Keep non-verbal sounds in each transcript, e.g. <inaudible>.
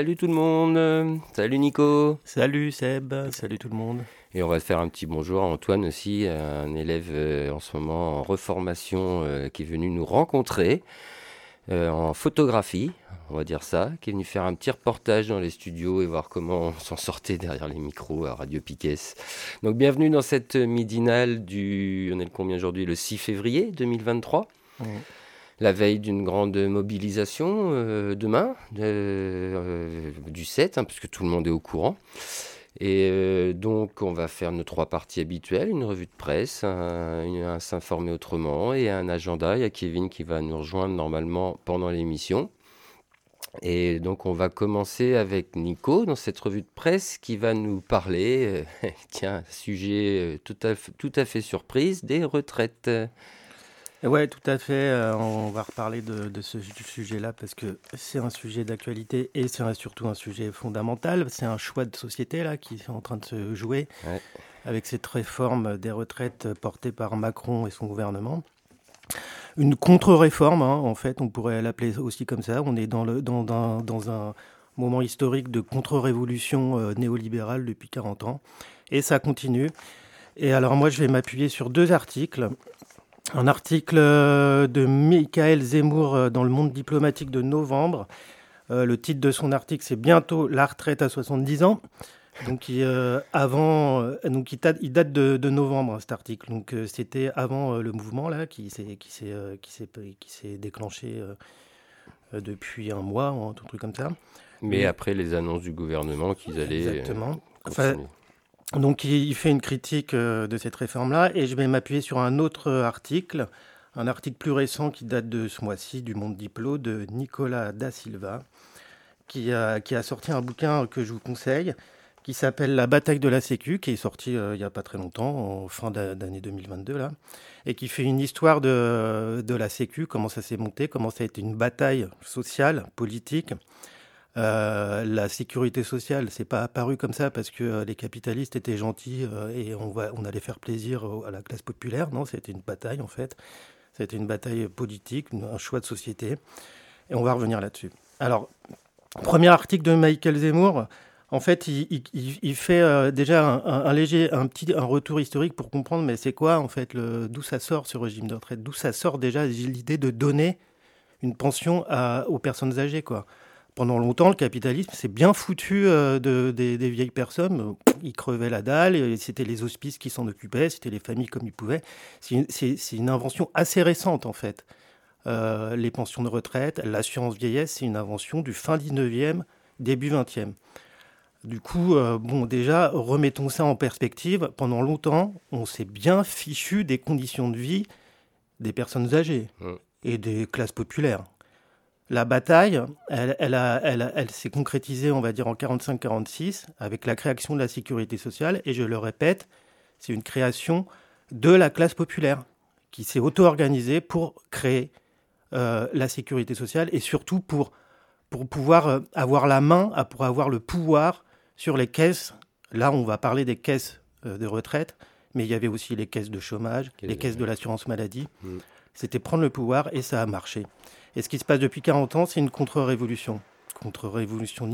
Salut tout le monde, salut Nico. Salut Seb, salut tout le monde. Et on va faire un petit bonjour à Antoine aussi, un élève euh, en ce moment en reformation euh, qui est venu nous rencontrer euh, en photographie, on va dire ça, qui est venu faire un petit reportage dans les studios et voir comment on s'en sortait derrière les micros à Radio Piquet. Donc bienvenue dans cette midinale du, on est le combien aujourd'hui? Le 6 février 2023 la veille d'une grande mobilisation euh, demain, euh, du 7, hein, puisque tout le monde est au courant. Et euh, donc, on va faire nos trois parties habituelles une revue de presse, un, s'informer autrement et un agenda. Il y a Kevin qui va nous rejoindre normalement pendant l'émission. Et donc, on va commencer avec Nico dans cette revue de presse qui va nous parler, <laughs> tiens, sujet tout à, tout à fait surprise, des retraites. Ouais, tout à fait. Euh, on va reparler de, ce sujet-là parce que c'est un sujet d'actualité et c'est surtout un sujet fondamental. C'est un choix de société là qui est en train de se jouer avec cette réforme des retraites portée par Macron et son gouvernement. Une contre-réforme, hein, en fait, on pourrait l'appeler aussi comme ça. On est dans, le, dans, dans, un moment historique de contre-révolution euh, néolibérale depuis 40 ans et ça continue. Et alors moi, je vais m'appuyer sur deux articles un article euh, de Michael Zemmour euh, dans le monde diplomatique de novembre. Euh, le titre de son article, c'est Bientôt la retraite à 70 ans. Donc, avant, donc il, date, de, novembre, cet article. Donc, c'était avant le mouvement là, qui s'est, déclenché depuis un mois, un truc comme ça. Mais, après les annonces du gouvernement qu'ils allaient. Exactement. Enfin, donc il fait une critique euh, de cette réforme-là et je vais m'appuyer sur un autre article, un article plus récent qui date de ce mois-ci du Monde Diplo de Nicolas Da Silva, qui a, qui a sorti un bouquin que je vous conseille, qui s'appelle La bataille de la Sécu, qui est sorti euh, il n'y a pas très longtemps, en fin d'année 2022, là, et qui fait une histoire de, de la Sécu, comment ça s'est monté, comment ça a été une bataille sociale, politique, euh, la sécurité sociale, c'est pas apparu comme ça parce que euh, les capitalistes étaient gentils euh, et on, va, on allait faire plaisir à la classe populaire. Non, c'était une bataille en fait. C'était une bataille politique, un choix de société. Et on va revenir là-dessus. Alors, premier article de Michael Zemmour. En fait, il, fait déjà un, léger, un petit, un retour historique pour comprendre, mais c'est quoi en fait, d'où ça sort ce régime de retraite, d'où ça sort déjà l'idée de donner une pension aux personnes âgées, quoi? Pendant longtemps, le capitalisme s'est bien foutu euh, de, des, vieilles personnes. Ils crevaient la dalle, c'était les hospices qui s'en occupaient, c'était les familles comme ils pouvaient. C'est une, invention assez récente, en fait. Euh, les pensions de retraite, l'assurance vieillesse, c'est une invention du fin 19e, début 20e. Du coup, euh, bon, déjà, remettons ça en perspective. Pendant longtemps, on s'est bien fichu des conditions de vie des personnes âgées et des classes populaires la bataille, elle, s'est concrétisée, on va dire, en 45-46, avec la création de la sécurité sociale. Et je le répète, c'est une création de la classe populaire qui s'est auto-organisée pour créer euh, la sécurité sociale et surtout pour, pour pouvoir euh, avoir la main, pour avoir le pouvoir sur les caisses. Là, on va parler des caisses euh, de retraite, mais il y avait aussi les caisses de chômage, les caisses de l'assurance maladie. Mm. C'était prendre le pouvoir et ça a marché. Et ce qui se passe depuis 40 ans, c'est une contre-révolution. Contre-révolution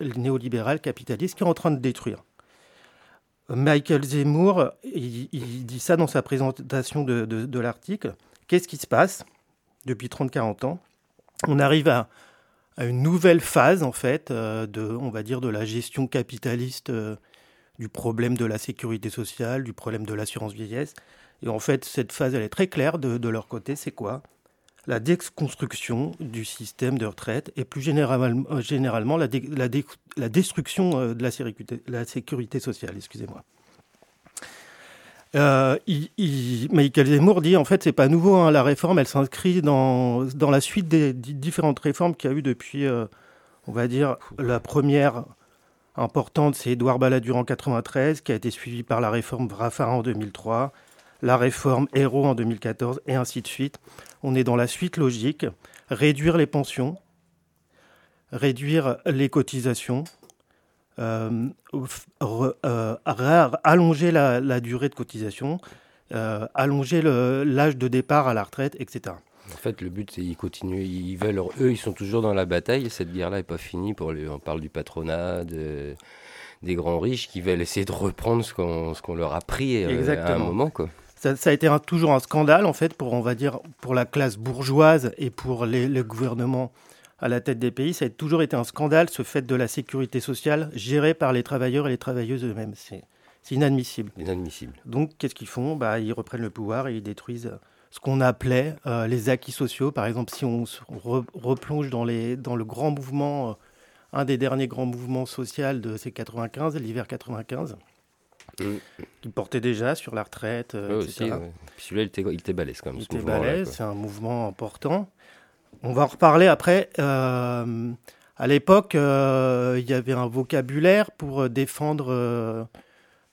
néolibérale, capitaliste, qui est en train de détruire. Michael Zemmour, il, dit ça dans sa présentation de, l'article. Qu'est-ce qui se passe depuis 30-40 ans? On arrive à, une nouvelle phase, en fait, euh, de, on va dire, de la gestion capitaliste euh, du problème de la sécurité sociale, du problème de l'assurance vieillesse. Et en fait, cette phase, elle est très claire de leur côté. C'est quoi? La déconstruction du système de retraite et plus généralement, généralement la, destruction de la sécurité, sociale. Excusez-moi. Euh, Michael Zemmour dit en fait c'est pas nouveau hein, la réforme elle s'inscrit dans, dans la suite des, différentes réformes qu'il y a eu depuis euh, on va dire la première importante c'est Édouard Balladur en 93 qui a été suivie par la réforme Raffarin en 2003 la réforme Héros en 2014 et ainsi de suite on est dans la suite logique réduire les pensions réduire les cotisations euh, euh, allonger la, durée de cotisation, euh, allonger l'âge de départ à la retraite, etc. En fait, le but, c'est qu'ils continuent, ils veulent, eux, ils sont toujours dans la bataille. Et cette guerre-là n'est pas finie. Pour on parle du patronat, des grands riches qui veulent essayer de reprendre ce qu'on leur a pris à un moment, quoi. Ça, a été toujours un scandale, en fait, pour, on va dire, pour la classe bourgeoise et pour les, les gouvernements à la tête des pays. Ça a toujours été un scandale, ce fait de la sécurité sociale gérée par les travailleurs et les travailleuses eux-mêmes. C'est, inadmissible. Inadmissible. Donc, qu'est-ce qu'ils font? Bah, Ils reprennent le pouvoir et ils détruisent ce qu'on appelait euh, les acquis sociaux. Par exemple, si on se replonge dans, les, dans le grand mouvement, euh, un des derniers grands mouvements sociaux de ces 95, l'hiver 95, mm. qui portait déjà sur la retraite, euh, Aussi, celui-là, il était, balèze quand même. Il était balèze, c'est un mouvement important. On va en reparler après. Euh, à l'époque, euh, il y avait un vocabulaire pour défendre euh,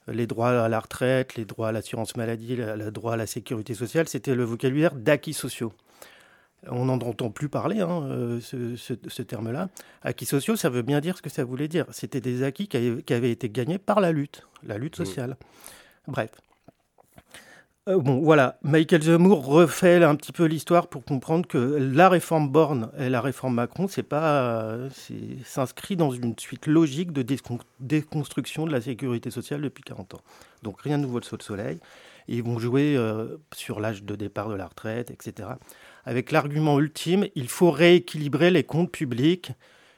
les droits à la retraite, les droits à l'assurance maladie, le droit à la sécurité sociale. C'était le vocabulaire d'acquis sociaux. On n'en entend plus parler, hein, ce, terme-là. Acquis sociaux, ça veut bien dire ce que ça voulait dire. C'était des acquis qui avaient, été gagnés par la lutte, la lutte mmh. sociale. Bref. Euh, bon, voilà, Michael Zemmour refait un petit peu l'histoire pour comprendre que la réforme Borne et la réforme Macron, c'est pas, s'inscrit dans une suite logique de déconstruction de la sécurité sociale depuis 40 ans. Donc rien de nouveau sous le soleil. Ils vont jouer euh, sur l'âge de départ de la retraite, etc. Avec l'argument ultime, il faut rééquilibrer les comptes publics.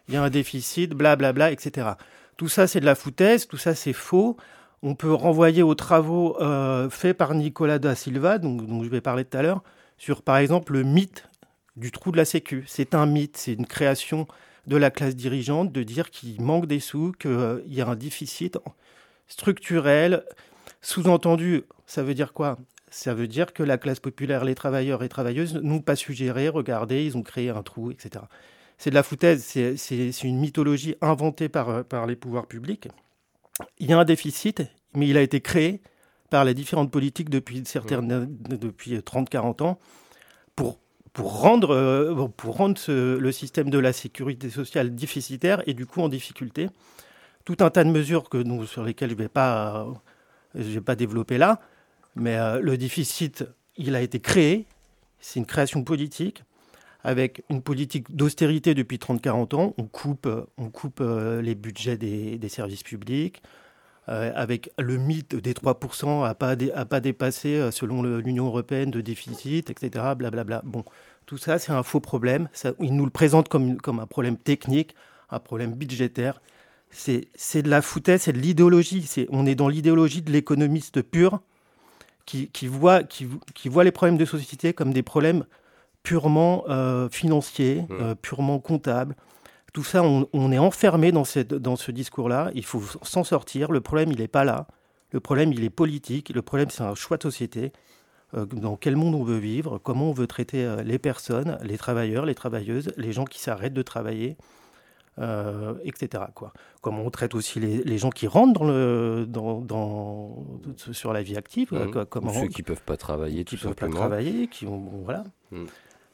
Il y a un déficit, blablabla, etc. Tout ça, c'est de la foutaise. Tout ça, c'est faux on peut renvoyer aux travaux euh, faits par Nicolas da Silva, dont, je vais parler tout à l'heure, sur par exemple le mythe du trou de la Sécu. C'est un mythe, c'est une création de la classe dirigeante de dire qu'il manque des sous, qu'il y a un déficit structurel. Sous-entendu, ça veut dire quoi? Ça veut dire que la classe populaire, les travailleurs et travailleuses n'ont pas suggéré, regardez, ils ont créé un trou, etc. C'est de la foutaise, c'est une mythologie inventée par, par les pouvoirs publics il y a un déficit, mais il a été créé par les différentes politiques depuis, certaines, depuis 30-40 ans pour, pour rendre, euh, pour rendre le système de la sécurité sociale déficitaire et du coup en difficulté. Tout un tas de mesures que nous, sur lesquelles je ne vais, pas, vais pas développer là, mais euh, le déficit, il a été créé, c'est une création politique avec une politique d'austérité depuis 30-40 ans. On coupe, on coupe euh, les budgets des, services publics, euh, avec le mythe des 3% à pas, à pas dépasser euh, selon l'Union européenne de déficit, etc. Blablabla. Bla, bla. Bon, tout ça, c'est un faux problème. Ça, ils nous le présentent comme, comme un problème technique, un problème budgétaire. C'est de la foutaise, c'est de l'idéologie. On est dans l'idéologie de l'économiste pur qui, qui, voit, qui, les problèmes de société comme des problèmes purement euh, financier, mmh. euh, purement comptable. Tout ça, on, est enfermé dans, cette, dans ce discours-là. Il faut s'en sortir. Le problème, il n'est pas là. Le problème, il est politique. Le problème, c'est un choix de société. Euh, dans quel monde on veut vivre, comment on veut traiter les personnes, les travailleurs, les travailleuses, les gens qui s'arrêtent de travailler, etc. Quoi. Comment on traite aussi les, gens qui rentrent dans le, dans, dans, sur la vie active. Mmh. Comment, ceux qui ne peuvent pas travailler, qui tout peuvent pas travailler, qui ont, voilà. Mmh.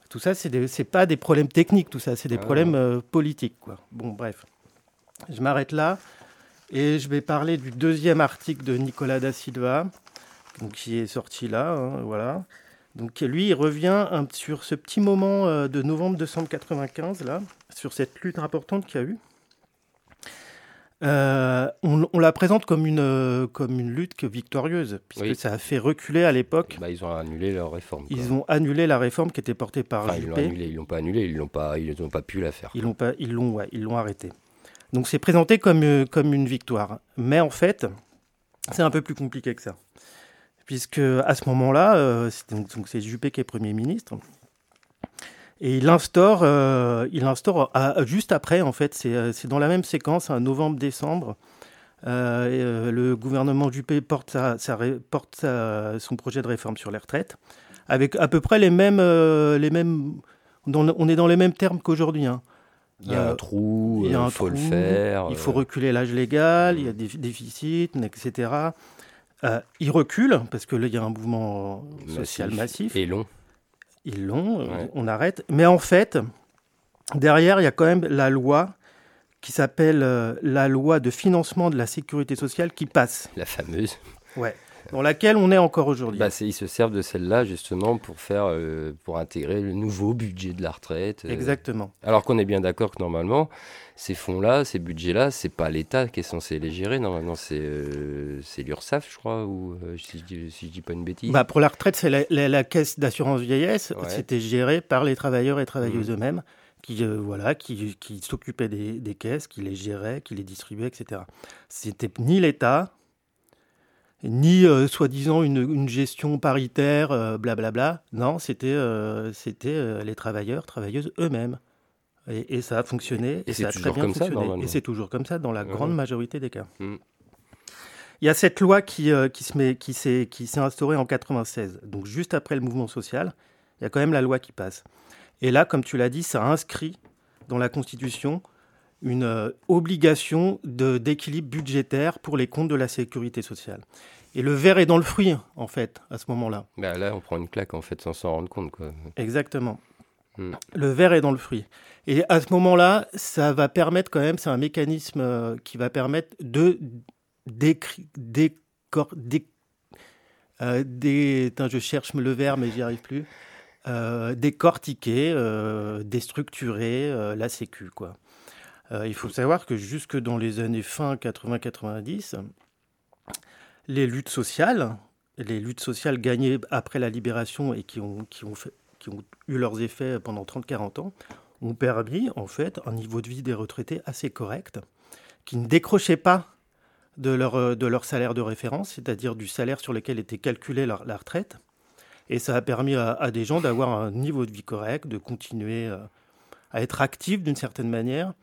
Tout ça, ce n'est pas des problèmes techniques, tout ça, c'est des ah problèmes euh, politiques. Quoi. Bon, bref. Je m'arrête là et je vais parler du deuxième article de Nicolas da Silva, donc, qui est sorti là. Hein, voilà. Donc lui, il revient sur ce petit moment euh, de novembre 295, là, sur cette lutte importante qu'il y a eu. Euh, on, la présente comme une, euh, comme une lutte victorieuse, puisque ça a fait reculer à l'époque. Bah, ils ont annulé leur réforme. Ils ont annulé la réforme qui était portée par enfin, Ils l'ont ils l'ont pas annulé, ils n'ont pas, ils pas pu la faire. Ils l'ont pas, ils l'ont, ouais, ils l'ont arrêté. Donc c'est présenté comme, euh, comme une victoire, mais en fait, c'est un peu plus compliqué que ça, puisque à ce moment-là, donc c'est Juppé qui est premier ministre. Et il instaure, euh, il instaure juste après, en fait, c'est dans la même séquence, en novembre-décembre. le gouvernement Juppé porte, sa, porte son projet de réforme sur les retraites, avec à peu près les mêmes, les mêmes on est dans les mêmes termes qu'aujourd'hui. Hein. Il y a un trou, il faut le faire. Il faut reculer l'âge légal, il y a des déficits, etc. Euh, il recule parce que là, il y a un mouvement social massif. Et long. Ils l'ont, on arrête. Mais en fait, derrière, il y a quand même la loi qui s'appelle euh, la loi de financement de la sécurité sociale qui passe. La fameuse. Ouais dans laquelle on est encore aujourd'hui. Bah, ils se servent de celle-là justement pour faire, euh, pour intégrer le nouveau budget de la retraite. Euh. Exactement. Alors qu'on est bien d'accord que normalement, ces fonds-là, ces budgets-là, c'est pas l'État qui est censé les gérer. Normalement, c'est euh, l'URSSAF, je crois, ou si, je dis, si je dis pas une bêtise. Bah, pour la retraite, c'est la, caisse d'assurance vieillesse. C'était géré par les travailleurs et travailleuses mmh. eux-mêmes qui, voilà, qui, qui s'occupaient des, des, caisses, qui les géraient, qui les distribuaient, etc. C'était ni l'État, ni euh, soi-disant une, gestion paritaire, euh, blablabla. Non, c'était euh, c'était les travailleurs, travailleuses eux-mêmes. Et, ça a fonctionné. Et, ça a très bien fonctionné. et c'est toujours comme ça dans la grande majorité des cas. Mm. Il y a cette loi qui, qui s'est qui s'est instaurée en 96, donc juste après le mouvement social. Il y a quand même la loi qui passe. Et là, comme tu l'as dit, ça inscrit dans la Constitution une euh, obligation d'équilibre budgétaire pour les comptes de la sécurité sociale. Et le verre est dans le fruit, en fait, à ce moment-là. Bah là, on prend une claque, en fait, sans s'en rendre compte. Quoi. Exactement. Hmm. Le verre est dans le fruit. Et à ce moment-là, ça va permettre quand même, c'est un mécanisme euh, qui va permettre de décor, dé, euh, je cherche le verre, mais j'y arrive plus. décortiquer, déstructurer la sécu, quoi. Euh, il faut savoir que jusque dans les années fin 80-90, les luttes sociales, les luttes sociales gagnées après la libération et qui ont, qui ont, qui ont eu leurs effets pendant 30-40 ans, ont permis en fait un niveau de vie des retraités assez correct, qui ne décrochait pas de leur, de leur salaire de référence, c'est-à-dire du salaire sur lequel était calculée la, retraite. Et ça a permis à, des gens d'avoir un niveau de vie correct, de continuer euh, à être actifs d'une certaine manière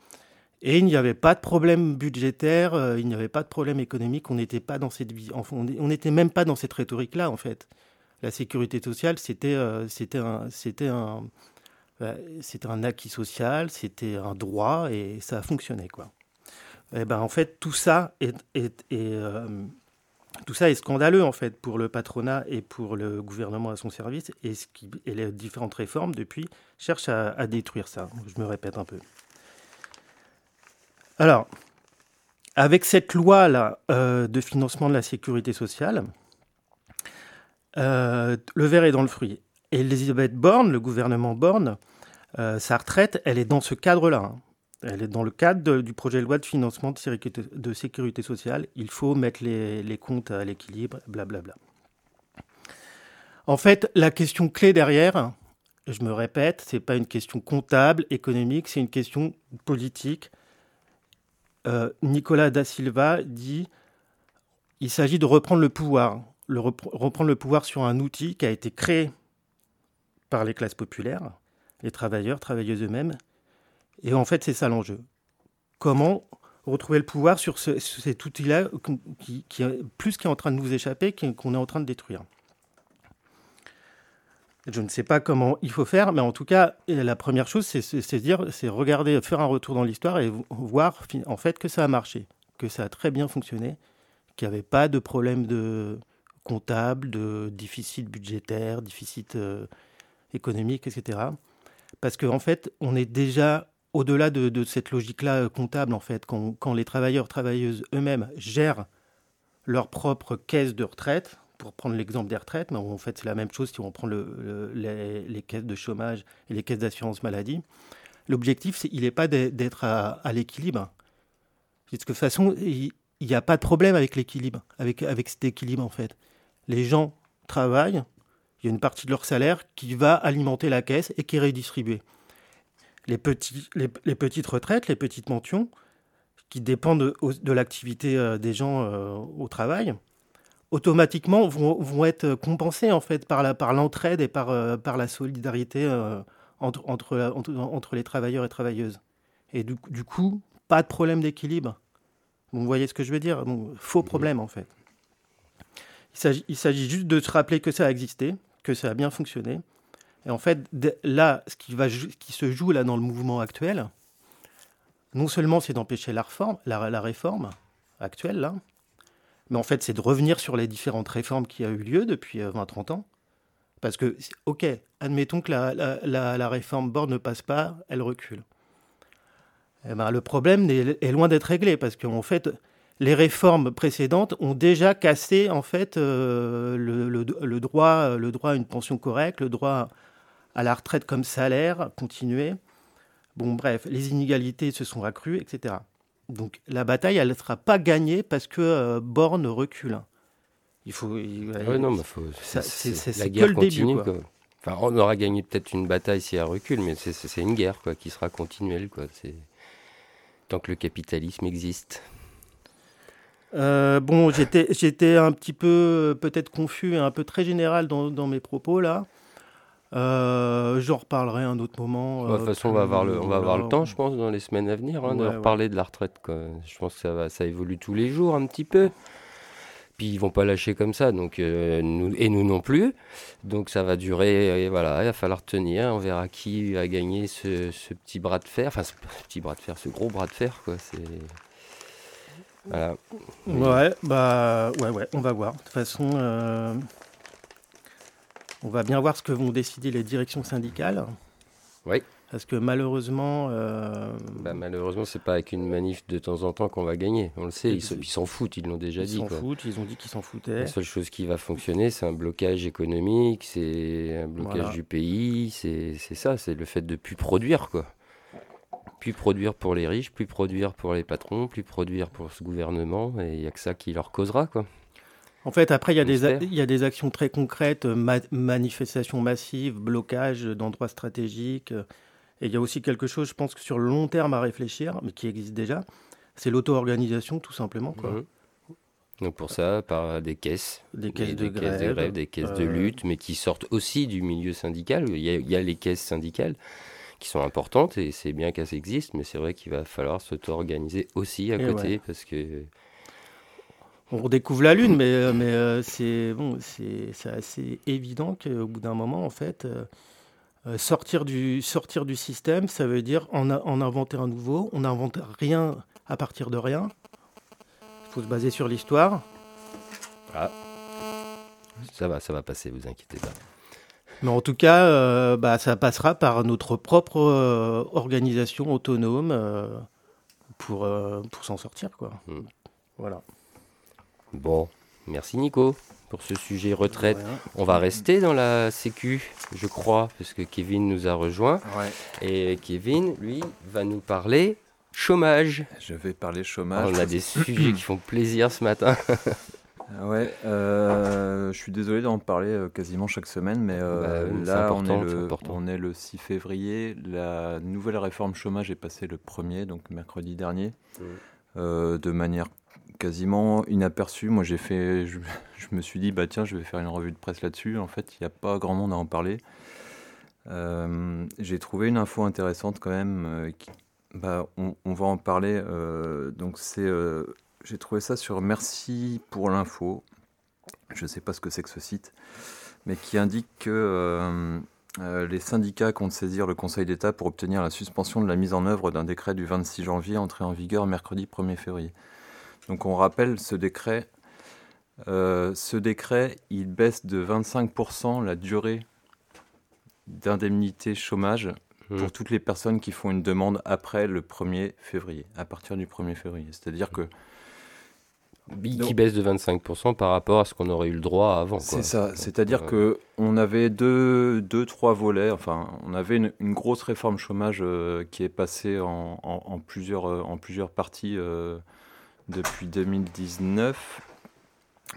et il n'y avait pas de problème budgétaire, euh, il n'y avait pas de problème économique, on n'était pas dans cette on n'était même pas dans cette rhétorique-là en fait. La sécurité sociale, c'était euh, un un euh, un acquis social, c'était un droit et ça a fonctionné quoi. Et eh ben en fait tout ça est, tout ça est scandaleux en fait pour le patronat et pour le gouvernement à son service et, les différentes réformes depuis cherchent à détruire ça. Je me répète un peu. Alors, avec cette loi-là euh, de financement de la sécurité sociale, euh, le verre est dans le fruit. Et Elisabeth Borne, le gouvernement Borne, euh, sa retraite, elle est dans ce cadre-là. Hein. Elle est dans le cadre du projet de loi de financement de sécurité, sociale. Il faut mettre les, les comptes à l'équilibre, blablabla. En fait, la question clé derrière, je me répète, c'est pas une question comptable, économique, c'est une question politique euh, Nicolas da Silva dit il s'agit de reprendre le pouvoir, le reprendre le pouvoir sur un outil qui a été créé par les classes populaires, les travailleurs, travailleuses eux-mêmes. Et en fait, c'est ça l'enjeu. Comment retrouver le pouvoir sur cet outil-là qui, plus qui est en train de nous échapper, qu'on est en train de détruire? Je ne sais pas comment il faut faire, mais en tout cas, la première chose, c'est dire, c'est regarder, faire un retour dans l'histoire et voir en fait que ça a marché, que ça a très bien fonctionné, qu'il n'y avait pas de problème de comptable, de déficit budgétaire, déficit euh, économique, etc. Parce qu'en en fait, on est déjà au-delà de, cette logique-là euh, comptable, en fait, quand, quand les travailleurs, travailleuses eux-mêmes gèrent leur propre caisse de retraite, pour prendre l'exemple des retraites, mais en fait c'est la même chose si on prend le, les, caisses de chômage et les caisses d'assurance maladie. L'objectif, il n'est pas d'être à, l'équilibre. De toute façon, il n'y a pas de problème avec l'équilibre, avec, cet équilibre en fait. Les gens travaillent, il y a une partie de leur salaire qui va alimenter la caisse et qui est redistribuée. Les, petites retraites, les petites mentions, qui dépendent de, l'activité euh, des gens euh, au travail, automatiquement vont, être compensés en fait par la par l'entraide et par euh, par la solidarité euh, entre, entre, entre, les travailleurs et travailleuses. Et du, du coup, pas de problème d'équilibre. Vous voyez ce que je veux dire? Faux problème, en fait. Il s'agit juste de se rappeler que ça a existé, que ça a bien fonctionné. Et en fait, là, ce qui, va, qui se joue là dans le mouvement actuel, non seulement c'est d'empêcher la réforme, la, réforme actuelle, là, mais en fait c'est de revenir sur les différentes réformes qui ont eu lieu depuis 20-30 euh, ans. Parce que, ok, admettons que la, réforme Borne ne passe pas, elle recule. Eh ben, le problème est, loin d'être réglé, parce qu'en fait, les réformes précédentes ont déjà cassé en fait euh, le, le, droit, le droit à une pension correcte, le droit à la retraite comme salaire continué. Bon, bref, les inégalités se sont accrues, etc. Donc la bataille, elle ne sera pas gagnée parce que euh, Borne recule. Il faut. non, faut, c'est la guerre continue. Enfin, on aura gagné peut-être une bataille si elle recule, mais c'est une guerre quoi, qui sera continuelle. Quoi. Tant que le capitalisme existe. Euh, bon, j'étais un petit peu peut-être confus et un peu très général dans, dans mes propos là. Euh, J'en reparlerai un autre moment. de toute façon, on va avoir le, on va avoir le temps, je pense, dans les semaines à venir, hein, de reparler de la retraite. Quoi. Je pense que ça, va, ça évolue tous les jours un petit peu. Puis ils vont pas lâcher comme ça, donc nous, et nous non plus. Donc ça va durer. Et voilà, il va falloir tenir. On verra qui va gagner ce, ce petit bras de fer. Enfin, ce <laughs> petit bras de fer, ce gros bras de fer, quoi. C'est Ouais, bah ouais, ouais, on va voir. De toute façon, euh, on va bien voir ce que vont décider les directions syndicales. Oui. Parce que malheureusement. Euh... Bah, malheureusement, c'est pas avec une manif de temps en temps qu'on va gagner. On le sait, ils s'en foutent, ils l'ont déjà dit. Ils s'en foutent, ils ont dit qu'ils s'en foutaient. La seule chose qui va fonctionner, c'est un blocage économique, c'est un blocage du pays, c'est ça, c'est le fait de plus produire, quoi plus produire pour les riches, plus produire pour les patrons, plus produire pour ce gouvernement, et il n'y a que ça qui leur causera. Quoi. En fait, après, il y, a des, il y a des actions très concrètes, manifestations massives, blocage d'endroits stratégiques. Et il y a aussi quelque chose, je pense, que sur le long terme à réfléchir, mais qui existe déjà, c'est l'auto-organisation, tout simplement. Quoi. Mmh. Donc pour ça, par des caisses, des caisses, de, grève, des caisses de lutte, mais qui sortent aussi du milieu syndical. Il y a, il y a les caisses syndicales qui sont importantes et c'est bien qu'elles existent, mais c'est vrai qu'il va falloir s'auto-organiser aussi à côté parce que. On redécouvre la Lune, mais, euh, mais euh, c'est bon, c'est assez évident qu'au bout d'un moment, en fait, euh, sortir, du, sortir du système, ça veut dire en, en inventer un nouveau. On n'invente rien à partir de rien. Il faut se baser sur l'histoire. Ah. Ça va, ça va passer, vous inquiétez pas. Mais en tout cas, euh, bah, ça passera par notre propre euh, organisation autonome euh, pour, pour s'en sortir. Quoi. Hmm. Voilà. Bon, merci Nico pour ce sujet retraite. On va rester dans la Sécu, je crois, parce que Kevin nous a rejoint. Et Kevin, lui, va nous parler chômage. Je vais parler chômage. on a des <clears throat> sujets qui font plaisir ce matin. Ah ouais, euh, je suis désolé d'en parler euh, quasiment chaque semaine, mais euh, bah là, on, est le, on est le 6 février. La nouvelle réforme chômage est passée le 1er, donc mercredi dernier, de manière quasiment inaperçue. Moi, j'ai fait, je, me suis dit, bah tiens, je vais faire une revue de presse là-dessus. En fait, il n'y a pas grand monde à en parler. j'ai trouvé une info intéressante quand même. bah, on, va en parler. donc, c'est j'ai trouvé ça sur Merci pour l'info. Je ne sais pas ce que c'est que ce site, mais qui indique que euh, euh, les syndicats comptent saisir le Conseil d'État pour obtenir la suspension de la mise en œuvre d'un décret du 26 janvier entré en vigueur mercredi 1er février. Donc on rappelle ce décret. Euh, ce décret, il baisse de 25% la durée d'indemnité chômage mmh. pour toutes les personnes qui font une demande après le 1er février, à partir du 1er février. C'est-à-dire que qui baisse de 25% par rapport à ce qu'on aurait eu le droit avant. C'est ça, c'est-à-dire euh, qu'on avait deux, deux, trois volets, enfin, on avait une, grosse réforme chômage euh, qui est passée en, plusieurs, euh, en plusieurs parties depuis 2019,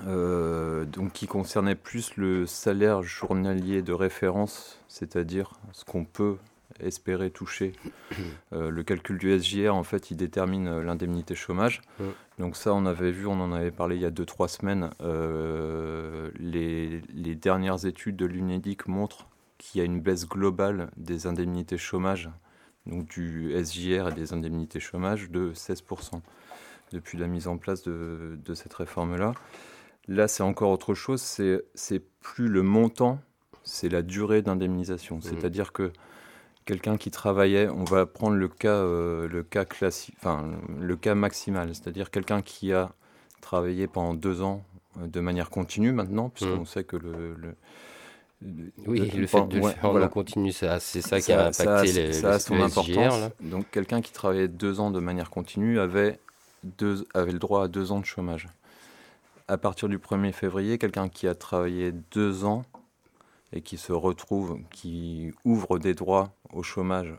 donc qui concernait plus le salaire journalier de référence, c'est-à-dire ce qu'on peut espérer toucher. <coughs> Euh, le calcul du SGR, en fait, il détermine euh, l'indemnité chômage. Donc ça, on avait vu, on en avait parlé il y a 2-3 semaines. Euh, les, dernières études de l'UNEDIC montrent qu'il y a une baisse globale des indemnités chômage, donc du SJR et des indemnités chômage, de 16% depuis la mise en place de, cette réforme-là. Là, c'est encore autre chose, c'est plus le montant, c'est la durée d'indemnisation. Mmh. C'est-à-dire que quelqu'un qui travaillait, on va prendre le cas, euh, le cas classique, enfin le cas maximal, c'est-à-dire quelqu'un qui a travaillé pendant deux ans euh, de manière continue maintenant, puisqu'on mmh. sait que le, oui, le, fait de le faire continu, c'est ça, qui a impacté les, ça a son importance. Donc quelqu'un qui travaillait deux ans de manière continue avait, deux, avait le droit à deux ans de chômage. À partir du 1er février, quelqu'un qui a travaillé deux ans et qui se retrouve, qui ouvre des droits au chômage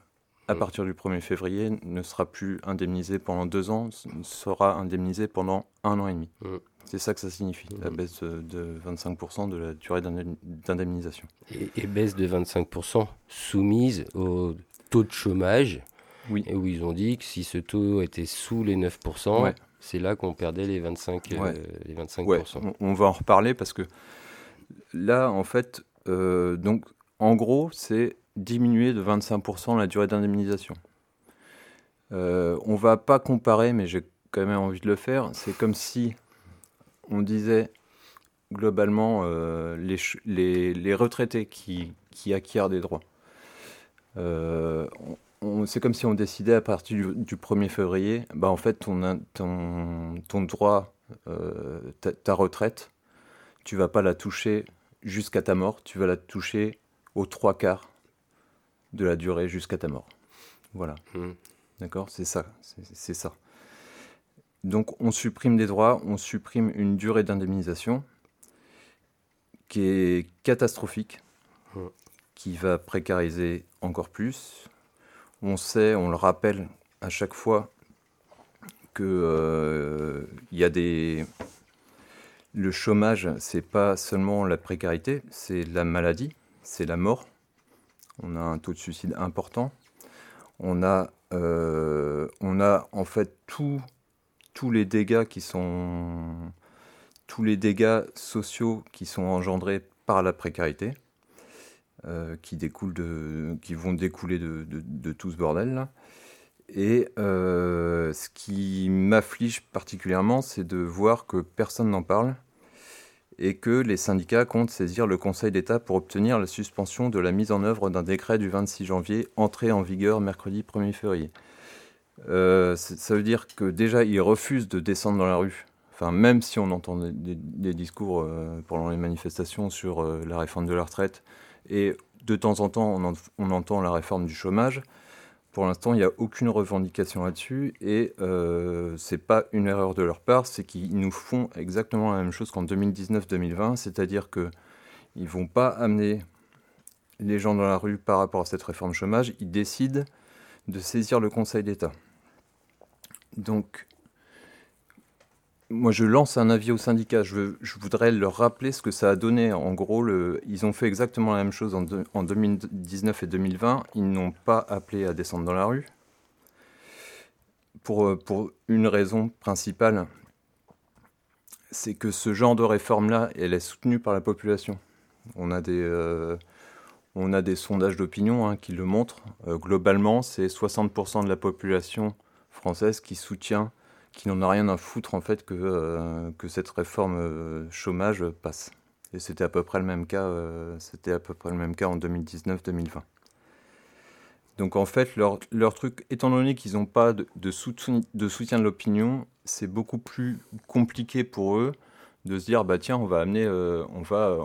à mm. partir du 1er février, ne sera plus indemnisé pendant deux ans, sera indemnisé pendant un an et demi. Mm. C'est ça que ça signifie, la mm. baisse de 25% de la durée d'indemnisation. Et, baisse de 25% soumise au taux de chômage, oui. et où ils ont dit que si ce taux était sous les 9%, c'est là qu'on perdait les 25%. Euh, les 25%. On, on, va en reparler parce que là, en fait, euh, donc, en gros, c'est diminuer de 25% la durée d'indemnisation. Euh, on va pas comparer, mais j'ai quand même envie de le faire. C'est comme si on disait globalement euh, les, les, retraités qui, qui, acquièrent des droits. Euh, c'est comme si on décidait à partir du, 1er février, bah en fait ton, ton, ton droit, ta, ta, retraite, tu vas pas la toucher jusqu'à ta mort, tu vas la toucher aux trois quarts de la durée jusqu'à ta mort. Voilà. Hmm. D'accord? C'est ça. C'est ça. Donc on supprime des droits, on supprime une durée d'indemnisation qui est catastrophique, hmm. qui va précariser encore plus. On sait, on le rappelle à chaque fois, qu'il euh, le chômage, c'est pas seulement la précarité, c'est la maladie, c'est la mort. On a un taux de suicide important. On a, euh, en fait tous les dégâts sociaux qui sont engendrés par la précarité, euh, qui découlent de, qui vont découler de, tout ce bordel là. Et euh, ce qui m'afflige particulièrement, c'est de voir que personne n'en parle et que les syndicats comptent saisir le Conseil d'État pour obtenir la suspension de la mise en œuvre d'un décret du 26 janvier, entré en vigueur mercredi 1er février. Euh, ça veut dire que déjà, ils refusent de descendre dans la rue. Enfin, même si on entend des, discours pendant les manifestations sur la réforme de la retraite, et de temps en temps, on entend la réforme du chômage, pour l'instant, il n'y a aucune revendication là-dessus. Et euh, c'est pas une erreur de leur part, c'est qu'ils nous font exactement la même chose qu'en 2019-2020, c'est-à-dire qu'ils ne vont pas amener les gens dans la rue par rapport à cette réforme chômage, ils décident de saisir le Conseil d'État. Donc, moi, je lance un avis au syndicat. Je, voudrais leur rappeler ce que ça a donné. En gros, le, ils ont fait exactement la même chose en, en 2019 et 2020. Ils n'ont pas appelé à descendre dans la rue. Pour, euh, pour une raison principale, c'est que ce genre de réforme-là, elle est soutenue par la population. On a des, euh, sondages d'opinion hein, qui le montrent. Euh, globalement, c'est 60% de la population française qui soutient qui n'en a rien à foutre en fait que, euh, cette réforme euh, chômage passe. Et c'était à peu près le même cas, euh, c'était à peu près le même cas en 2019-2020. Donc en fait, leur, leur truc, étant donné qu'ils n'ont pas de, soutien, de soutien de l'opinion, c'est beaucoup plus compliqué pour eux de se dire bah tiens, on va amener, on va,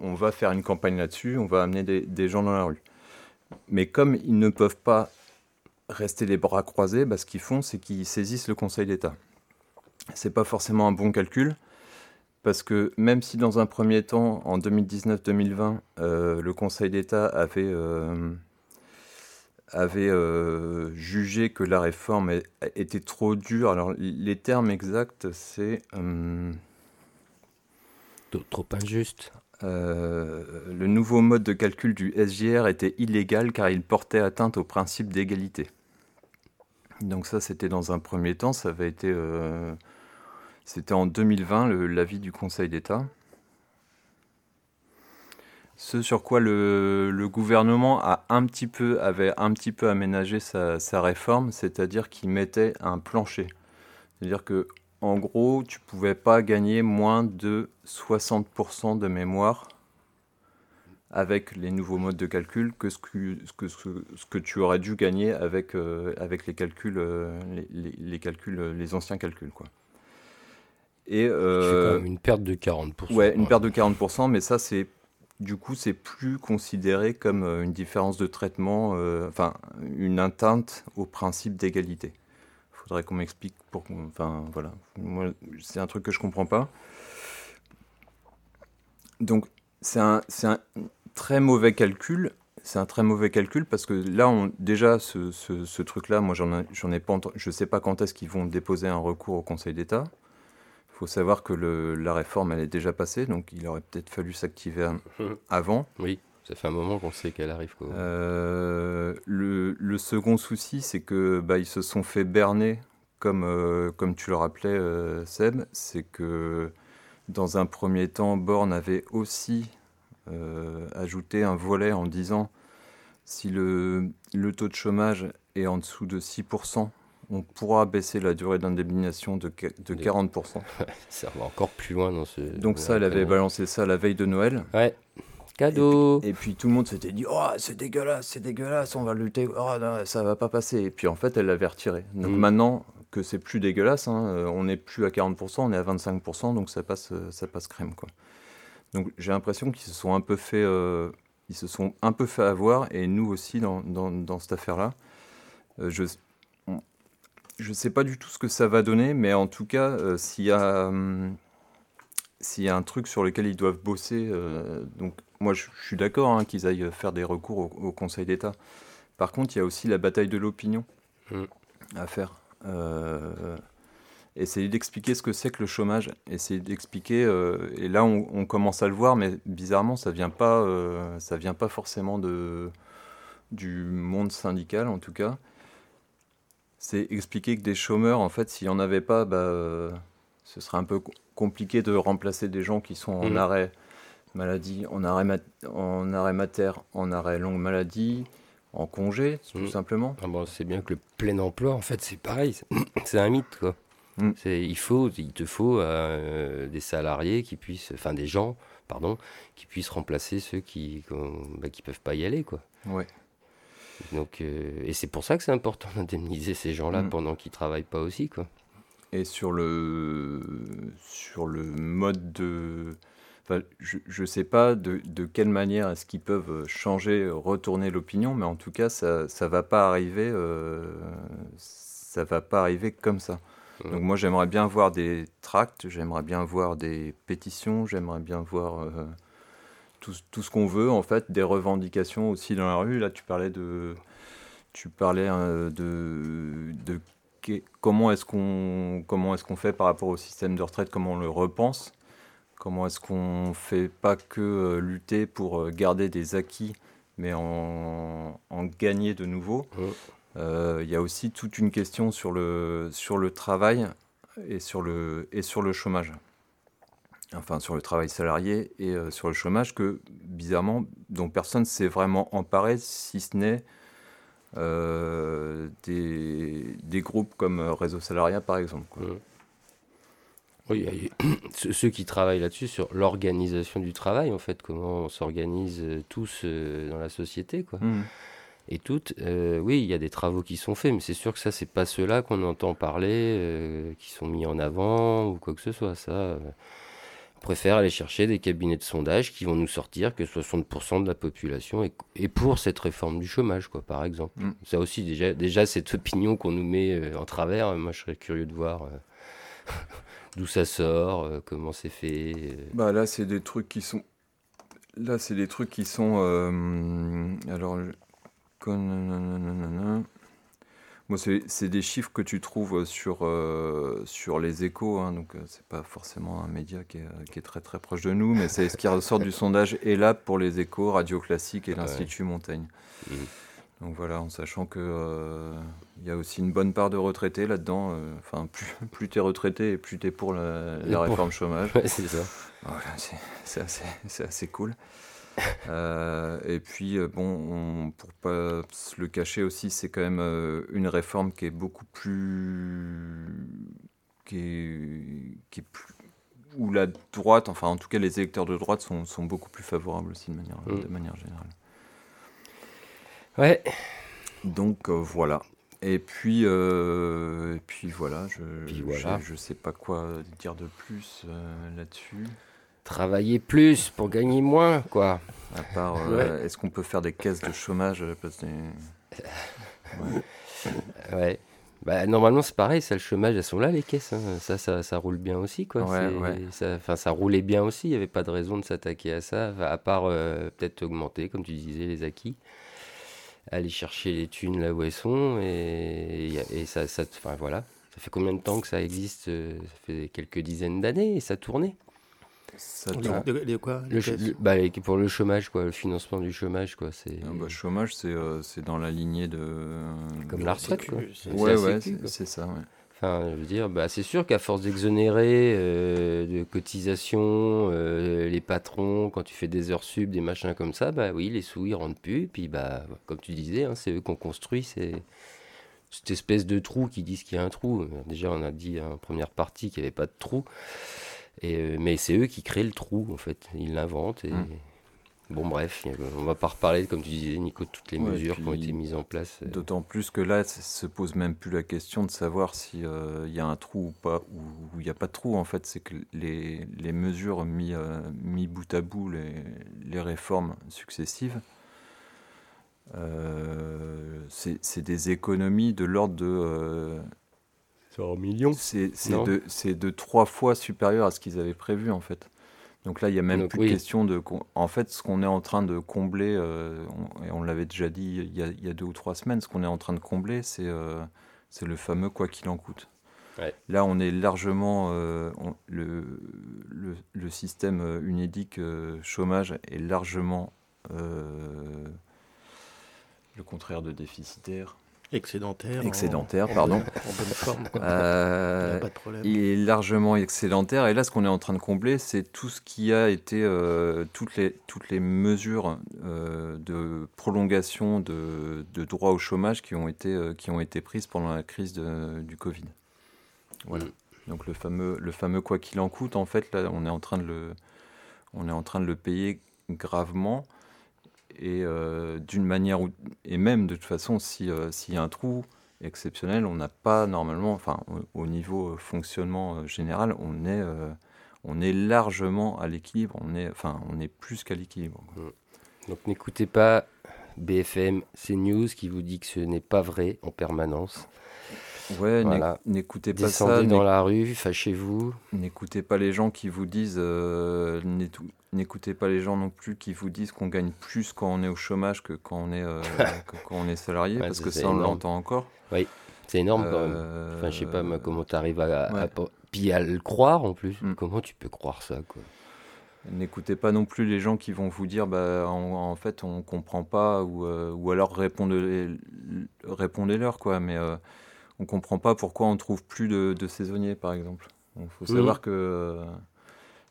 on va faire une campagne là-dessus, on va amener des gens dans la rue. Mais comme ils ne peuvent pas rester les bras croisés, bah, ce qu'ils font, c'est qu'ils saisissent le Conseil d'État. C'est pas forcément un bon calcul, parce que même si dans un premier temps, en 2019-2020, euh, le Conseil d'État avait, euh, avait euh, jugé que la réforme était trop dure, alors les termes exacts, c'est... trop injuste. le nouveau mode de calcul du SGR était illégal car il portait atteinte au principe d'égalité. Donc ça, c'était dans un premier temps, ça avait été... Euh, c'était en 2020, l'avis du Conseil d'État. ce sur quoi le, gouvernement a un petit peu, avait un petit peu aménagé sa, réforme, c'est-à-dire qu'il mettait un plancher. C'est-à-dire que, en gros, tu pouvais pas gagner moins de 60% de mémoire avec les nouveaux modes de calcul que ce que, ce que, tu aurais dû gagner avec, euh, avec les calculs, euh, les, calculs, les anciens calculs. Quoi. Et, euh, une perte de 40%. Ouais, une perte de 40%, mais ça, c'est du coup, c'est plus considéré comme euh, une différence de traitement, euh, enfin, une atteinte au principe d'égalité. Il faudrait qu'on m'explique pour. Enfin, voilà. c'est un truc que je comprends pas. Donc, c'est un, un, très mauvais calcul. C'est un très mauvais calcul parce que là, on, déjà, ce, ce, truc-là, moi, j'en ai, pas Je sais pas quand est-ce qu'ils vont déposer un recours au Conseil d'État. Il faut savoir que la réforme, elle est déjà passée, donc il aurait peut-être fallu s'activer avant. Oui, ça fait un moment qu'on sait qu'elle arrive. Euh, le, second souci, c'est que bah, ils se sont fait berner, comme, euh, comme tu le rappelais, euh, Seb. C'est que dans un premier temps, Borne avait aussi ajouté un volet en disant si le, le taux de chômage est en dessous de 6%, on pourra baisser la durée d'indemnisation de, de 40%. <laughs> ça va encore plus loin dans ce. Donc, ça, elle avait balancé ça la veille de Noël. Ouais. Cadeau. Et puis, tout le monde s'était dit Oh, c'est dégueulasse, c'est dégueulasse, on va lutter, oh, non, ça va pas passer. Et puis en fait, elle l'avait retiré. Donc mm. maintenant que c'est plus dégueulasse, hein, euh, on n'est plus à 40%, on est à 25%, donc ça passe, euh, ça passe crème. Quoi. Donc j'ai l'impression qu'ils se sont un peu fait. Euh, ils se sont un peu fait avoir, et nous aussi dans, dans, dans cette affaire-là. je, je ne sais pas du tout ce que ça va donner, mais en tout cas, euh, s'il y, hum, y, a un truc sur lequel ils doivent bosser, euh, donc moi je, suis d'accord hein, qu'ils aillent faire des recours au, Conseil d'État. Par contre, il y a aussi la bataille de l'opinion mm. à faire. Euh, essayer d'expliquer ce que c'est que le chômage, essayer d'expliquer, et là on, commence à le voir, mais bizarrement ça vient pas, ça vient pas forcément de, du monde syndical en tout cas c'est expliquer que des chômeurs, en fait, s'il n'y en avait pas, bah, euh, ce serait un peu compliqué de remplacer des gens qui sont en mm. arrêt maladie, en arrêt, en arrêt mater, en arrêt longue maladie, en congé, tout mm. simplement. Ah bon, c'est bien que le plein emploi, en fait, c'est pareil. C'est <coughs> un mythe, quoi. Mm. Il, faut, il te faut euh, des salariés qui puissent, enfin des gens, pardon, qui puissent remplacer ceux qui ne bah, qui peuvent pas y aller, quoi. Ouais. Donc, euh, et c'est pour ça que c'est important <laughs> d'indemniser ces gens-là mm. pendant qu'ils travaillent pas aussi, quoi. Et sur le, sur le mode de... Enfin, je ne sais pas de, de, quelle manière est-ce qu'ils peuvent changer, retourner l'opinion, mais en tout cas, ça ne va pas arriver euh, ça va pas arriver comme ça. Mm. Donc moi, j'aimerais bien voir des tracts, j'aimerais bien voir des pétitions, j'aimerais bien voir... Euh, tout, tout ce qu'on veut, en fait, des revendications aussi dans la rue. Là, tu parlais de, tu parlais euh, de, de comment est-ce qu'on comment est-ce qu'on fait par rapport au système de retraite, comment on le repense, comment est-ce qu'on fait pas que euh, lutter pour euh, garder des acquis, mais en, en gagner de nouveaux. Il y a aussi toute une question sur le sur le travail et sur le et sur le chômage enfin sur le travail salarié et euh, sur le chômage que bizarrement dont personne s'est vraiment emparé si ce n'est euh, des, des, groupes comme euh, Réseau Salariat par exemple. Mmh. Oui, <coughs> ceux qui travaillent là-dessus sur l'organisation du travail en fait, comment on s'organise tous dans la société quoi. Mmh. Et toutes, oui, il y a des travaux qui sont faits, mais c'est sûr que ça, c'est pas ceux-là qu'on entend parler, qui sont mis en avant ou quoi que ce soit. Ça, on préfère aller chercher des cabinets de sondage qui vont nous sortir que 60% de la population est, pour cette réforme du chômage, quoi, par exemple. Mm. Ça aussi, déjà, déjà cette opinion qu'on nous met euh, en travers, moi je serais curieux de voir euh, <laughs> d'où ça sort, euh, comment c'est fait. Bah là, c'est des trucs qui sont. Là, c'est des trucs qui sont. alors. Moi, c'est des chiffres que tu trouves sur, euh, sur les échos, hein, donc euh, c'est pas forcément un média qui est, qui est, très très proche de nous, mais c'est ce qui ressort du sondage là pour les échos, Radio Classique et l'Institut Montaigne. Mmh. Donc voilà, en sachant qu'il euh, il y a aussi une bonne part de retraités là-dedans. Enfin, plus, plus tu es retraité et plus tu es pour la, réforme chômage. <laughs> c'est ça. c'est assez, assez, cool. Euh, et puis, euh, bon, on, pour pas se le cacher aussi, c'est quand même euh, une réforme qui est beaucoup plus. qui est, qui est plus. où la droite, enfin en tout cas les électeurs de droite sont, sont beaucoup plus favorables aussi de manière, Mm. de manière générale. Ouais. Donc euh, voilà. Et puis, euh, et puis voilà, je, Puis voilà. je, je sais pas quoi dire de plus euh, là-dessus. Travailler plus pour gagner moins, quoi. À part, euh, est-ce qu'on peut faire des caisses de chômage euh, parce que- <laughs> Ouais. Bah, normalement, c'est pareil, ça, le chômage, elles sont là, les caisses. hein. Ça, ça, ça roule bien aussi, quoi. Ouais. Ça, enfin, ça roulait bien aussi. Il n'y avait pas de raison de s'attaquer à ça, à part euh, peut-être augmenter, comme tu disais, les acquis. Aller chercher les thunes là où elles sont. Et, et ça, ça, enfin, voilà. Ça fait combien de temps que ça existe Ça fait quelques dizaines d'années et ça tournait. Ça Les- tourne. les- les quoi les Le ch- caisses le- bah, les- pour le chômage, quoi, le financement du chômage, quoi. C'est Ah bah, chômage, c'est euh, c'est dans la lignée de. comme la retraite, quoi. c'est- C'est Ouais, la ouais, sécu, c'est quoi. c'est ça, ouais. Enfin, je veux dire, bah, c'est sûr qu'à force d'exonérer euh, de cotisations, euh, les patrons, quand tu fais des heures sub, des machins comme ça, bah oui, les sous ils rentrent plus. Puis bah, comme tu disais, hein, c'est eux qu'on construit, c'est cette espèce de trou qui disent qu'il y a un trou. Déjà, on a dit en première partie qu'il n'y avait pas de trou, et euh, mais c'est eux qui créent le trou en fait. Ils l'inventent et Mm. bon bref, on va pas reparler comme tu disais, Nico, de toutes les Ouais, mesures qui ont été mises en place. euh. D'autant plus que là, ça se pose même plus la question de savoir s'il y a un trou ou pas, ou il n'y a pas de trou. En fait, c'est que les, les mesures mis, euh, mis bout à bout, les, les réformes successives, euh, c'est c'est des économies de l'ordre de. Ça en millions. c'est de, trois fois supérieur à ce qu'ils avaient prévu, en fait. Donc là, il n'y a même Donc plus oui. de question de. En fait, ce qu'on est en train de combler, euh, on- et on l'avait déjà dit il y, a, il y a deux ou trois semaines, ce qu'on est en train de combler, c'est euh, le fameux quoi qu'il en coûte. Ouais. Là, on est largement. euh, on- le, le, le système UNEDIC euh, chômage est largement. euh, le contraire de déficitaire. Excédentaire. en- Excédentaire, en pardon. bonne- en bonne forme. quoi. Euh, Il n'y a pas de problème. il est largement excédentaire. Et là, ce qu'on est en train de combler, c'est tout ce qui a été, euh, toutes, les, toutes les mesures euh, de prolongation de, de droit au chômage qui ont été, euh, qui ont été prises pendant la crise de- du Covid. Voilà. Mm. Donc le fameux, le fameux quoi qu'il en coûte, en fait, là, on est en train de le, on est en train de le payer gravement. Et euh, d'une manière, ou- et même de toute façon, euh, s'il y a un trou, exceptionnel. On n'a pas normalement, enfin au, au niveau euh, fonctionnement général, on est, on est largement à l'équilibre. On est, enfin, on est plus qu'à l'équilibre. quoi. Donc n'écoutez pas BFM CNews qui vous dit que ce n'est pas vrai en permanence. Ouais, Voilà. n'écoutez pas ça. Descendez dans la rue, fâchez-vous. N'écoutez pas les gens qui vous disent, euh, n'écoutez pas les gens non plus qui vous disent qu'on gagne plus quand on est au chômage que quand on est, euh, <laughs> que quand on est salarié, Ouais, parce que ça on l'entend encore. C'est énorme quand même. Euh, Enfin, je sais pas moi, comment tu arrives à, à- ouais. à- puis à le croire en plus. Mm. Comment tu peux croire ça quoi? N'écoutez pas non plus les gens qui vont vous dire bah, en, en fait on comprend pas ou, euh, ou alors répondez, répondez-leur quoi mais euh, on comprend pas pourquoi on trouve plus de, de saisonniers par exemple. Il faut Mhm. savoir que euh,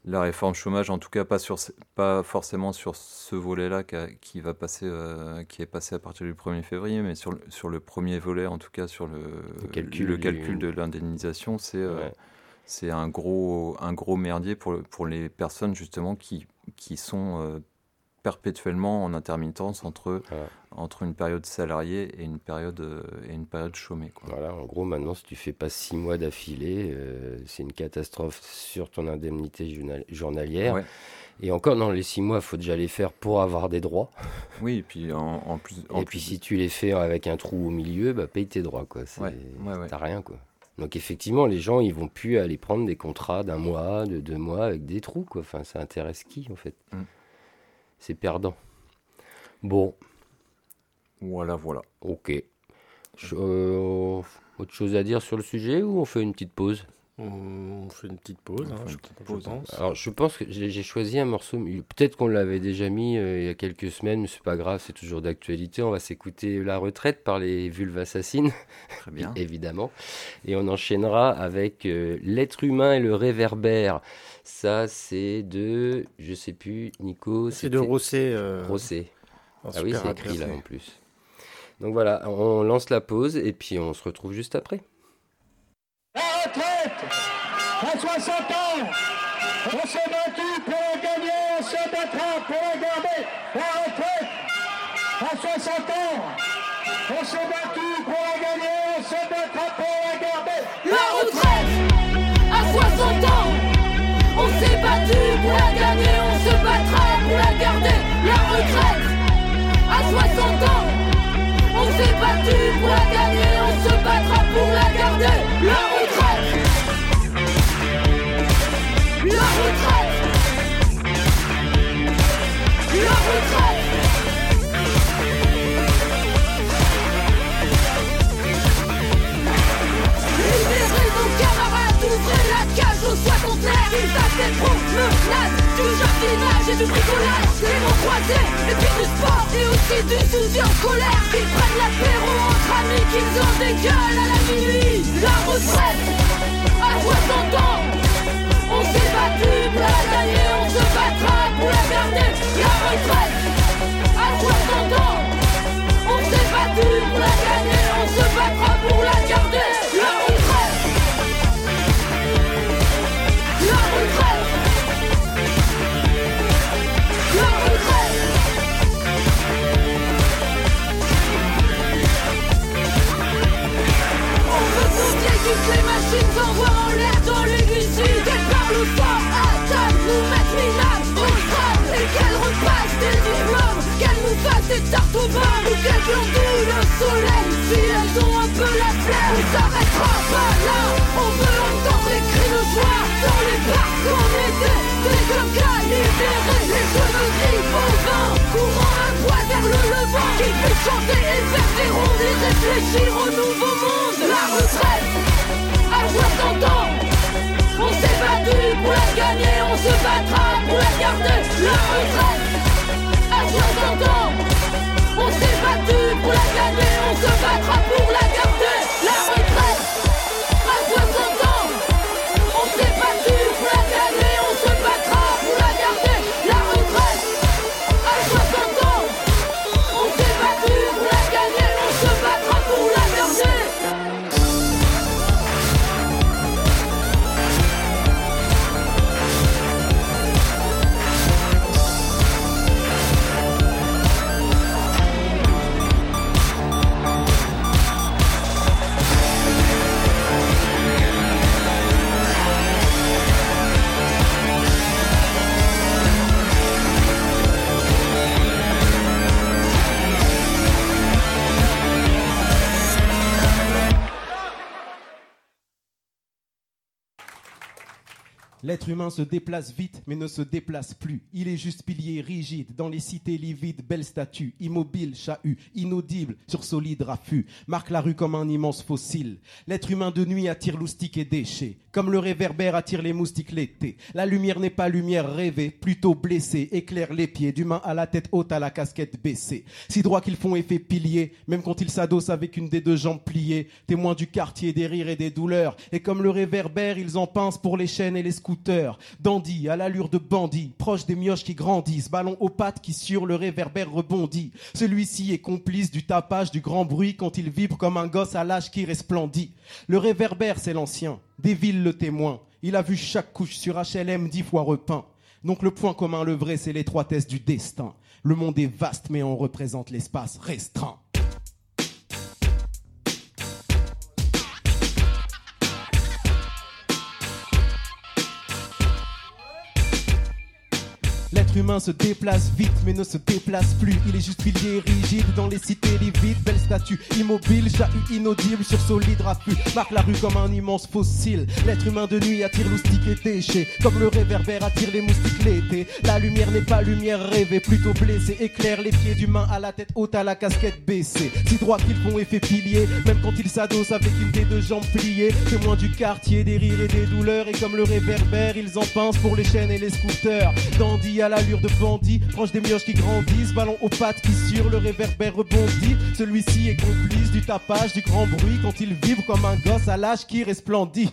la réforme chômage en tout cas pas, sur, pas forcément sur ce volet-là qui, a- qui va passer euh, qui est passé à partir du 1er février mais sur le, sur le premier volet en tout cas sur le, Le calcul le du- calcul de l'indemnisation c'est euh, Ouais. c'est un gros, un gros merdier pour, pour les personnes justement qui, qui sont perpétuellement en intermittence entre, Voilà. entre une période salariée et une période, euh, et une période chômée. Quoi. Voilà, en gros, maintenant, si tu fais pas six mois d'affilée, euh, c'est une catastrophe sur ton indemnité journal- journalière. Ouais. Et encore, dans les six mois, il faut déjà les faire pour avoir des droits. <laughs> Oui, et puis en, en plus. en Et plus puis, si tu les fais avec un trou au milieu, bah, paye tes droits. Quoi. Ouais, ouais, ouais. T'as rien. Quoi. Donc, effectivement, les gens, ils vont plus aller prendre des contrats d'un mois, de deux mois avec des trous. Quoi. Enfin, ça intéresse qui, en fait? Mm. C'est perdant. Bon, Voilà, voilà. ok. Je- euh, autre chose à dire sur le sujet ou on fait une petite pause? On fait une petite pause, hein, je, une petite je pause. pense. Alors, je pense que j'ai j'ai choisi un morceau. Peut-être qu'on l'avait déjà mis euh, il y a quelques semaines, mais c'est pas grave, c'est toujours d'actualité. On va s'écouter La retraite par les Vulves Assassines, Très bien. <laughs> évidemment. Et on enchaînera avec euh, L'être humain et le réverbère. Ça, c'est de. Je sais plus, Nico. C'est de Rosset. euh, Rosset. Ah oui, c'est écrit là en plus. Donc voilà, on lance la pause et puis on se retrouve juste après. La retraite à 60 ans, on s'est battu pour la gagner, on se battra pour la garder. La retraite à 60 ans, on s'est battu pour la pour la gagner, on se battra pour la garder La retraite. À 60 ans On s'est battu pour la gagner, on se battra du bricolage Les mots croisés, et puis du sport et aussi du souci en colère Qu'ils prennent l'apéro entre amis, qu'ils en dégueulent à la minuit. La retraite à 60 ans. On s'est battu pour la gagner, on se battra pour la garder. La retraite à 60 ans. On s'est battu pour la gagner, on se battra pour. La toutes les machines s'envoient en l'air dans l'aiguille sud Qu'elles parlent fort, attendent, nous mettent minables au stade Et qu'elles repassent des diplômes, qu'elles nous fassent des tartes aux Ou qu'elles glandouillent le soleil. Si elles ont un peu la flemme On s'arrêtera pas là, on veut entendre les cris de joie retraite à 60 ans On s'est battu pour la gagner, on se battra L'être humain se déplace vite, mais ne se déplace plus. Il est juste pilier rigide, dans les cités livides, belle statue, immobile, chahut, inaudible, sur solide raffut, marque la rue comme un immense fossile. L'être humain de nuit attire loustiques et déchets, comme le réverbère attire les moustiques l'été. La lumière n'est pas lumière rêvée, plutôt blessée, éclaire les pieds, d'humain à la tête haute à la casquette baissée. Si droit qu'ils font effet pilier, même quand ils s'adossent avec une des deux jambes pliées, témoins du quartier des rires et des douleurs. Et comme le réverbère, ils en pincent pour les chaînes et les scooters. Dandy, à l'allure de bandit, proche des mioches qui grandissent, ballon aux pattes qui sur le réverbère rebondit. Celui-ci est complice du tapage du grand bruit quand il vibre comme un gosse à l'âge qui resplendit. Le réverbère, c'est l'ancien, des le témoin. Il a vu chaque couche sur HLM dix fois repeint. Donc le point commun, le vrai, c'est l'étroitesse du destin. Le monde est vaste, mais on représente l'espace restreint. L'être humain se déplace vite, mais ne se déplace plus. Il est juste pilier rigide dans les cités livides. Belle statue immobile, chahut inaudible sur solide raffut. Marque la rue comme un immense fossile. L'être humain de nuit attire loustiques et déchets. Comme le réverbère attire les moustiques l'été. La lumière n'est pas lumière rêvée, plutôt blessée. Éclaire les pieds d'humain à la tête haute, à la casquette baissée. Si droit qu'ils font effet pilier, même quand ils s'adossent avec une des deux jambes pliées. Témoin du quartier, des rires et des douleurs. Et comme le réverbère, ils en pensent pour les chaînes et les scooters. Dandy à de bandit, proche des mioches qui grandissent. Ballon aux pattes qui sur le réverbère rebondit. Celui-ci est complice du tapage, du grand bruit quand il vibre comme un gosse à l'âge qui resplendit.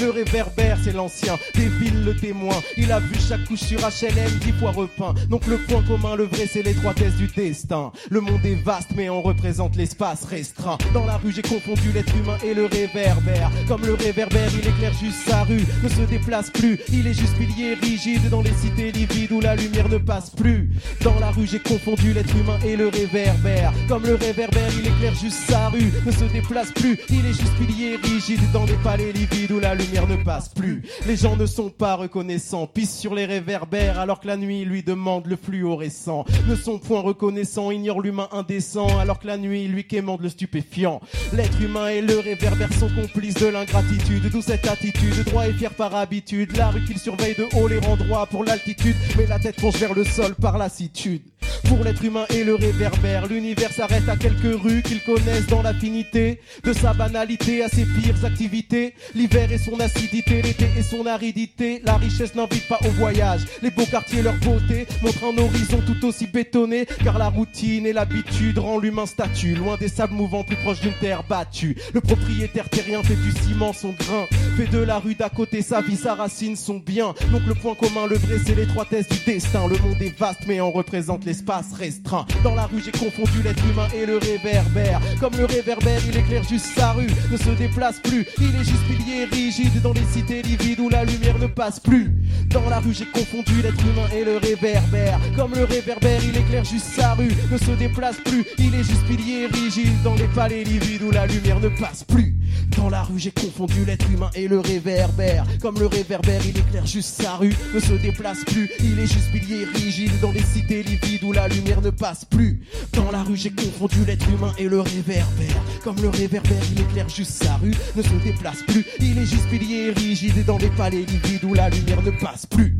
Le réverbère, c'est l'ancien, défile le témoin. Il a vu chaque couche sur HLM dix fois repeint. Donc le point commun, le vrai, c'est l'étroitesse du destin. Le monde est vaste, mais on représente l'espace restreint. Dans la rue, j'ai confondu l'être humain et le réverbère. Comme le réverbère, il éclaire juste sa rue, ne se déplace plus. Il est juste pilier rigide dans les cités livides où la lumière ne passe plus. Dans la rue, j'ai confondu l'être humain et le réverbère. Comme le réverbère, il éclaire juste sa rue, ne se déplace plus. Il est juste pilier rigide dans les palais livides où la lumière ne passe plus. Les gens ne sont pas reconnaissants, pissent sur les réverbères alors que la nuit lui demande le fluorescent. Ne sont point reconnaissants, ignorent l'humain indécent alors que la nuit lui quémande le stupéfiant. L'être humain et le réverbère sont complices de l'ingratitude, d'où cette attitude, droit et fier par habitude. La rue qu'il surveille de haut les rend pour l'altitude, mais la tête penche vers le sol par lassitude. Pour l'être humain et le réverbère, l'univers s'arrête à quelques rues qu'ils connaissent dans l'affinité de sa banalité à ses pires activités. L'hiver et son acidité, l'été et son aridité. La richesse n'invite pas au voyage. Les beaux quartiers, leur beauté montrent un horizon tout aussi bétonné. Car la routine et l'habitude rend l'humain statue. Loin des sables mouvants, plus proche d'une terre battue. Le propriétaire terrien fait du ciment son grain. Fait de la rue d'à côté sa vie, sa racine, son bien. Donc le point commun, le vrai, c'est l'étroitesse du Le monde est vaste, mais on représente l'espace restreint. Dans la rue, j'ai confondu l'être humain et le réverbère. Comme le réverbère, il éclaire juste sa rue, ne se déplace plus. Il est juste pilier rigide dans les cités livides où la lumière ne passe plus. Dans la rue, j'ai confondu l'être humain et le réverbère. Comme le réverbère, il éclaire juste sa rue, ne se déplace plus. Il est juste pilier rigide dans les palais livides où la lumière ne passe plus. Dans la rue, j'ai confondu l'être humain et le réverbère. Comme le réverbère, il éclaire juste sa rue, ne se déplace plus. Il est juste pilier rigide dans les cités livides où la lumière ne passe plus. Dans la rue, j'ai confondu l'être humain et le réverbère. Comme le réverbère, il éclaire juste sa rue, ne se déplace plus. Il est juste pilier rigide dans les palais livides où la lumière ne passe plus.